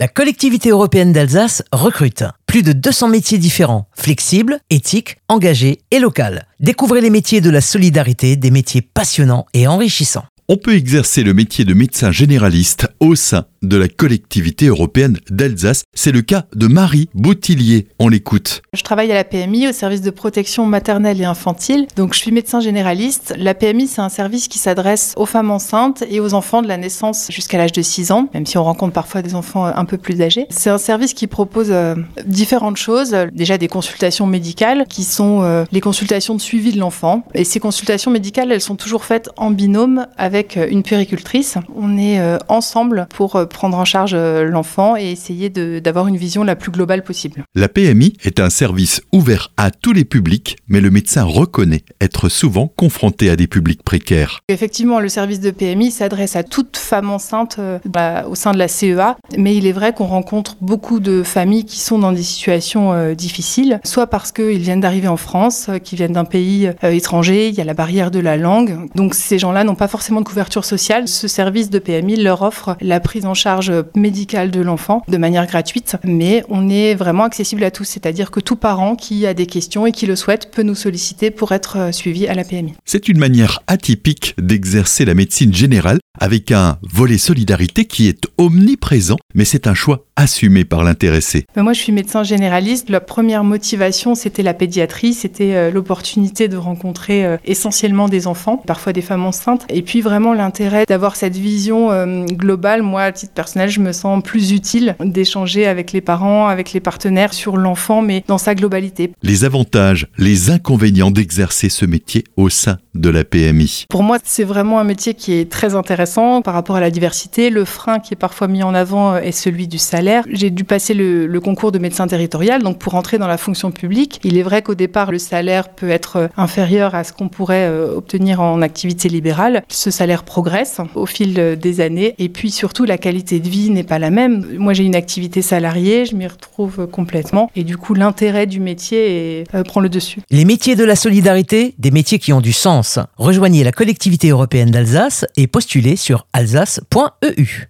La collectivité européenne d'Alsace recrute plus de 200 métiers différents, flexibles, éthiques, engagés et locaux. Découvrez les métiers de la solidarité, des métiers passionnants et enrichissants. On peut exercer le métier de médecin généraliste au sein de la collectivité européenne d'Alsace. C'est le cas de Marie Boutillier. On l'écoute. Je travaille à la PMI, au service de protection maternelle et infantile. Donc, je suis médecin généraliste. La PMI, c'est un service qui s'adresse aux femmes enceintes et aux enfants de la naissance jusqu'à l'âge de 6 ans, même si on rencontre parfois des enfants un peu plus âgés. C'est un service qui propose euh, différentes choses. Déjà, des consultations médicales qui sont euh, les consultations de suivi de l'enfant. Et ces consultations médicales, elles sont toujours faites en binôme avec euh, une péricultrice. On est ensemble pour prendre en charge euh, l'enfant et essayer d'avoir une vision la plus globale possible. La PMI est un service ouvert à tous les publics, mais le médecin reconnaît être souvent confronté à des publics précaires. Effectivement, le service de PMI s'adresse à toute femme enceinte euh, bah, au sein de la CEA, mais il est vrai qu'on rencontre beaucoup de familles qui sont dans des situations euh, difficiles, soit parce qu'ils viennent d'arriver en France, qu'ils viennent d'un pays étranger, il y a la barrière de la langue, donc ces gens-là n'ont pas forcément de couverture sociale. Ce service de PMI leur offre la prise en charge médicale de l'enfant de manière gratuite, mais on est vraiment accessible à tous, c'est-à-dire que tout parent qui a des questions et qui le souhaite peut nous solliciter pour être euh, suivi à la PMI. C'est une manière atypique d'exercer la médecine générale avec un volet solidarité qui est omniprésent, mais c'est un choix assumé par l'intéressé. Ben, moi, je suis médecin généraliste. La première motivation, c'était la pédiatrie, c'était euh, l'opportunité de rencontrer euh, essentiellement des enfants, parfois des femmes enceintes, et puis vraiment l'intérêt d'avoir cette vision globale. Moi, à titre personnel, je me sens plus utile d'échanger avec les parents, avec les partenaires sur l'enfant, mais dans sa globalité. Les avantages, les inconvénients d'exercer ce métier au sein de la PMI. Pour moi, c'est vraiment un métier qui est très intéressant par rapport à la diversité. Le frein qui est parfois mis en avant est celui du salaire. J'ai dû passer le, concours de médecin territorial, donc pour entrer dans la fonction publique. Il est vrai qu'au départ, le salaire peut être inférieur à ce qu'on pourrait euh, obtenir en activité libérale. Ce salaire progresse au fil des années et puis surtout la qualité de vie n'est pas la même. Moi, j'ai une activité salariée, je m'y retrouve complètement et du coup, l'intérêt du métier euh, prend le dessus. Les métiers de la solidarité, des métiers qui ont du sens. Rejoignez la collectivité européenne d'Alsace et postulez sur alsace.eu.